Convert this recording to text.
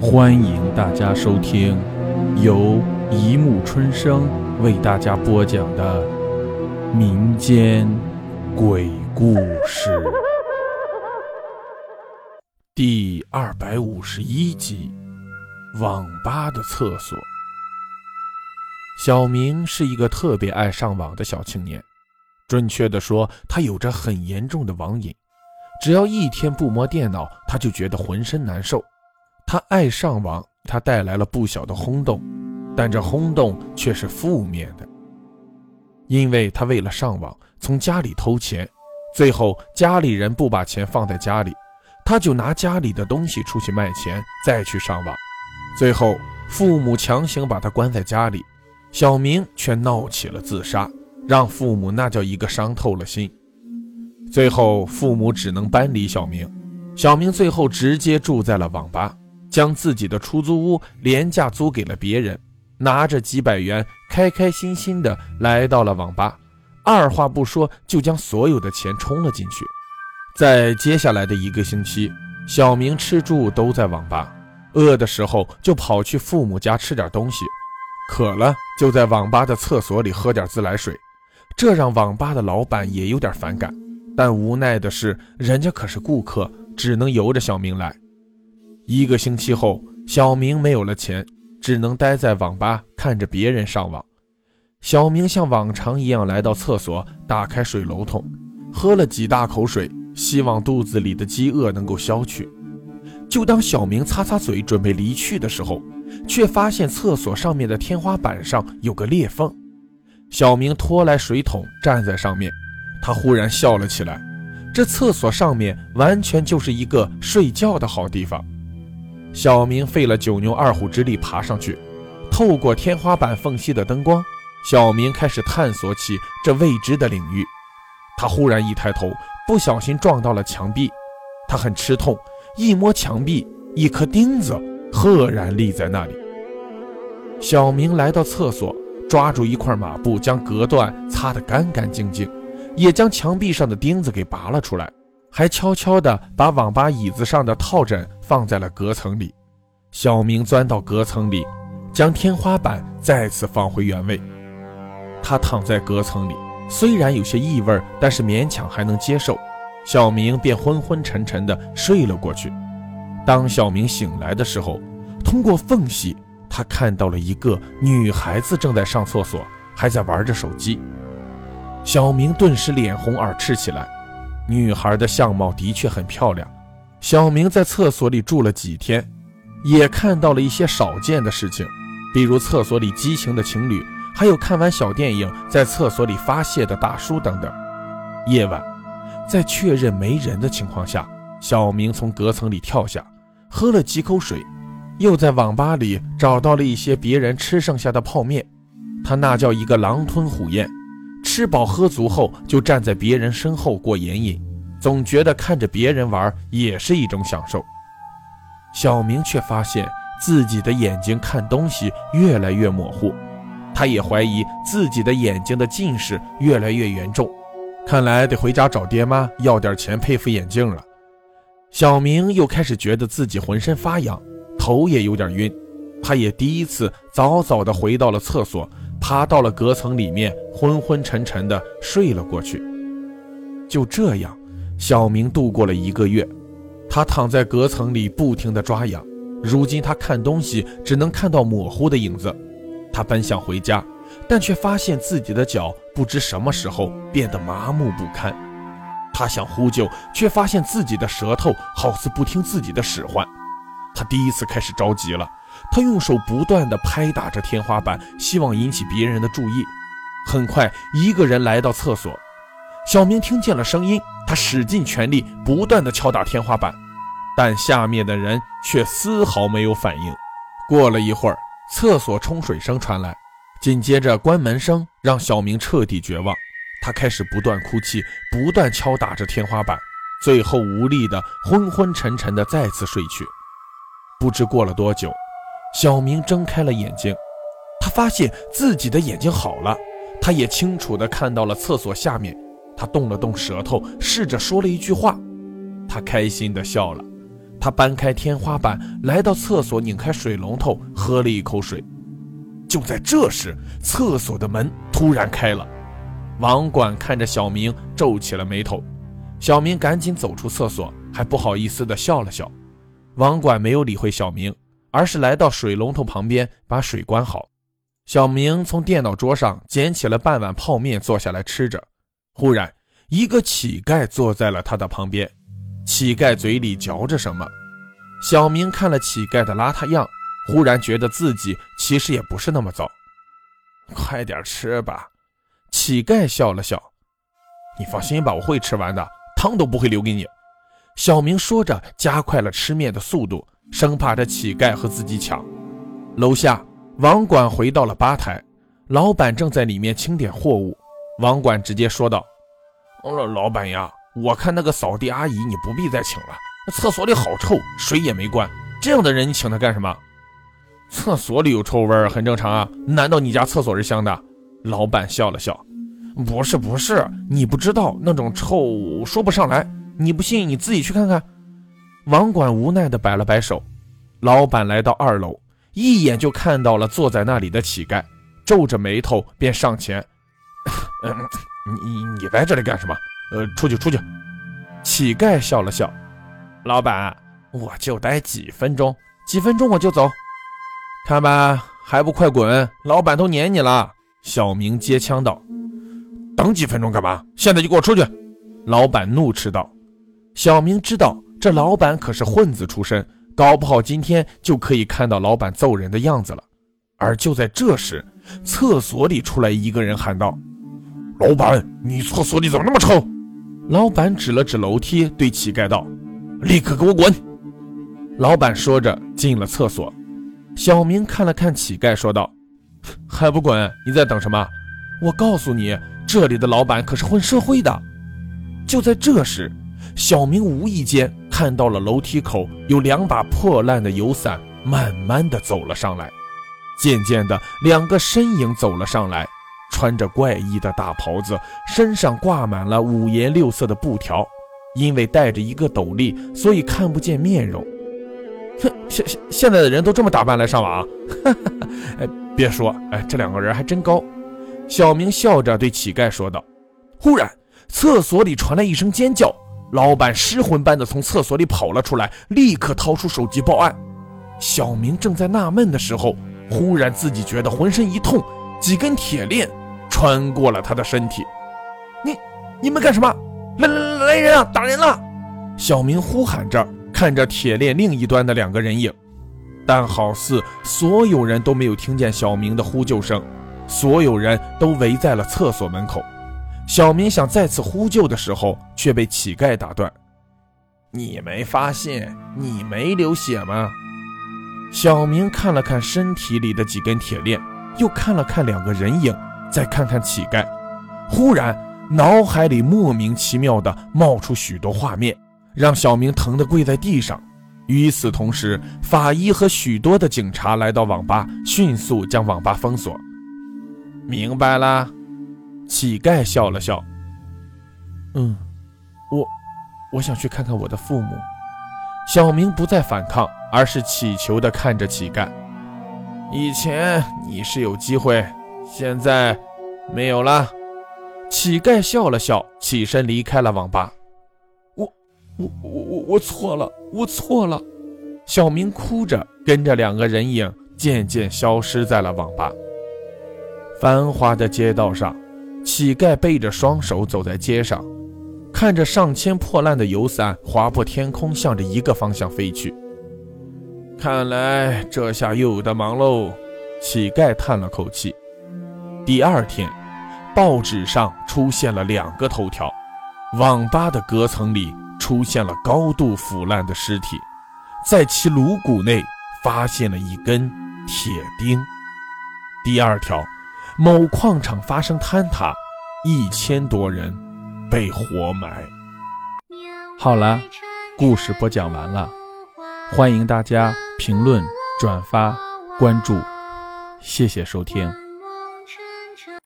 欢迎大家收听由一木春生为大家播讲的民间鬼故事第二百五十一集《网吧的厕所》。小明是一个特别爱上网的小青年，准确的说，他有着很严重的网瘾，只要一天不摸电脑，他就觉得浑身难受。他爱上网，他带来了不小的轰动，但这轰动却是负面的，因为他为了上网从家里偷钱，最后家里人不把钱放在家里，他就拿家里的东西出去卖钱，再去上网，最后父母强行把他关在家里，小明却闹起了自杀，让父母那叫一个伤透了心，最后父母只能搬离小明，小明最后直接住在了网吧。将自己的出租屋廉价租给了别人，拿着几百元，开开心心的来到了网吧，二话不说就将所有的钱充了进去。在接下来的一个星期，小明吃住都在网吧，饿的时候就跑去父母家吃点东西，渴了就在网吧的厕所里喝点自来水，这让网吧的老板也有点反感，但无奈的是，人家可是顾客，只能由着小明来。一个星期后，小明没有了钱，只能待在网吧看着别人上网。小明像往常一样来到厕所，打开水龙头，喝了几大口水，希望肚子里的饥饿能够消去。就当小明擦擦嘴准备离去的时候，却发现厕所上面的天花板上有个裂缝。小明拖来水桶站在上面，他忽然笑了起来。这厕所上面完全就是一个睡觉的好地方。小明费了九牛二虎之力爬上去，透过天花板缝隙的灯光，小明开始探索起这未知的领域。他忽然一抬头，不小心撞到了墙壁，他很吃痛。一摸墙壁，一颗钉子赫然立在那里。小明来到厕所，抓住一块抹布，将隔断擦得干干净净，也将墙壁上的钉子给拔了出来。还悄悄地把网吧椅子上的套枕放在了隔层里。小明钻到隔层里，将天花板再次放回原位。他躺在隔层里，虽然有些异味，但是勉强还能接受。小明便昏昏沉沉地睡了过去。当小明醒来的时候，通过缝隙，他看到了一个女孩子正在上厕所，还在玩着手机。小明顿时脸红耳赤起来。女孩的相貌的确很漂亮。小明在厕所里住了几天，也看到了一些少见的事情，比如厕所里激情的情侣，还有看完小电影在厕所里发泄的大叔等等。夜晚，在确认没人的情况下，小明从隔层里跳下，喝了几口水，又在网吧里找到了一些别人吃剩下的泡面，他那叫一个狼吞虎咽。吃饱喝足后，就站在别人身后过眼瘾，总觉得看着别人玩也是一种享受。小明却发现自己的眼睛看东西越来越模糊，他也怀疑自己的眼睛的近视越来越严重，看来得回家找爹妈要点钱配副眼镜了。小明又开始觉得自己浑身发痒，头也有点晕，他也第一次早早地回到了厕所。爬到了隔层里面，昏昏沉沉的睡了过去。就这样，小明度过了一个月。他躺在隔层里，不停的抓痒。如今他看东西只能看到模糊的影子。他本想回家，但却发现自己的脚不知什么时候变得麻木不堪。他想呼救，却发现自己的舌头好似不听自己的使唤。他第一次开始着急了。他用手不断地拍打着天花板，希望引起别人的注意。很快，一个人来到厕所，小明听见了声音，他使尽全力，不断地敲打天花板，但下面的人却丝毫没有反应。过了一会儿，厕所冲水声传来，紧接着关门声让小明彻底绝望。他开始不断哭泣，不断敲打着天花板，最后无力的昏昏沉沉的再次睡去。不知过了多久。小明睁开了眼睛，他发现自己的眼睛好了，他也清楚地看到了厕所下面。他动了动舌头，试着说了一句话，他开心地笑了。他搬开天花板，来到厕所，拧开水龙头，喝了一口水。就在这时，厕所的门突然开了。网管看着小明，皱起了眉头。小明赶紧走出厕所，还不好意思地笑了笑。网管没有理会小明，而是来到水龙头旁边，把水关好。小明从电脑桌上捡起了半碗泡面，坐下来吃着。忽然，一个乞丐坐在了他的旁边。乞丐嘴里嚼着什么，小明看了乞丐的邋遢样，忽然觉得自己其实也不是那么糟。快点吃吧，乞丐笑了笑。你放心吧，我会吃完的，汤都不会留给你。小明说着，加快了吃面的速度，生怕这乞丐和自己抢。楼下，网管回到了吧台，老板正在里面清点货物。网管直接说道：“老老板呀。”我看那个扫地阿姨，你不必再请了。厕所里好臭，水也没关，这样的人你请她干什么？厕所里有臭味很正常啊，难道你家厕所是香的？老板笑了笑，不是不是，你不知道那种臭说不上来，你不信你自己去看看。网管无奈地摆了摆手。老板来到二楼，一眼就看到了坐在那里的乞丐，皱着眉头便上前：“ 嗯，你你在这里干什么？”呃，出去，出去。乞丐笑了笑，老板，我就待几分钟，几分钟我就走。看吧，还不快滚！老板都撵你了。小明接枪道：“等几分钟干嘛？现在就给我出去！”老板怒斥道。小明知道这老板可是混子出身，搞不好今天就可以看到老板揍人的样子了。而就在这时，厕所里出来一个人喊道：“老板，你厕所里怎么那么臭？”老板指了指楼梯，对乞丐道：“立刻给我滚！”老板说着进了厕所。小明看了看乞丐，说道：“还不滚？你在等什么？我告诉你，这里的老板可是混社会的。”就在这时，小明无意间看到了楼梯口有两把破烂的油伞，慢慢的走了上来。渐渐的，两个身影走了上来。穿着怪异的大袍子，身上挂满了五颜六色的布条，因为戴着一个斗笠，所以看不见面容。哼，现现现在的人都这么打扮来上网？哎，别说，哎，这两个人还真高。小明笑着对乞丐说道。忽然，厕所里传来一声尖叫，老板失魂般的从厕所里跑了出来，立刻掏出手机报案。小明正在纳闷的时候，忽然自己觉得浑身一痛，几根铁链。穿过了他的身体，你你们干什么？来来来人啊！打人了！小明呼喊着，看着铁链另一端的两个人影，但好似所有人都没有听见小明的呼救声，所有人都围在了厕所门口。小明想再次呼救的时候，却被乞丐打断：“你没发现你没流血吗？”小明看了看身体里的几根铁链，又看了看两个人影。再看看乞丐，忽然脑海里莫名其妙的冒出许多画面，让小明疼得跪在地上。与此同时，法医和许多的警察来到网吧，迅速将网吧封锁。明白了，乞丐笑了笑。嗯，我我想去看看我的父母。小明不再反抗，而是乞求的看着乞丐。以前你是有机会。现在没有了。乞丐笑了笑，起身离开了网吧。我、我、我、我、我错了，我错了。小明哭着跟着两个人影渐渐消失在了网吧。繁华的街道上，乞丐背着双手走在街上，看着上千破烂的油伞划破天空，向着一个方向飞去。看来这下又有的忙喽。乞丐叹了口气。第二天，报纸上出现了两个头条：网吧的隔层里出现了高度腐烂的尸体，在其颅骨内发现了一根铁钉。第二条，某矿场发生坍塌，一千多人被活埋。好了，故事播讲完了，欢迎大家评论、转发、关注，谢谢收听。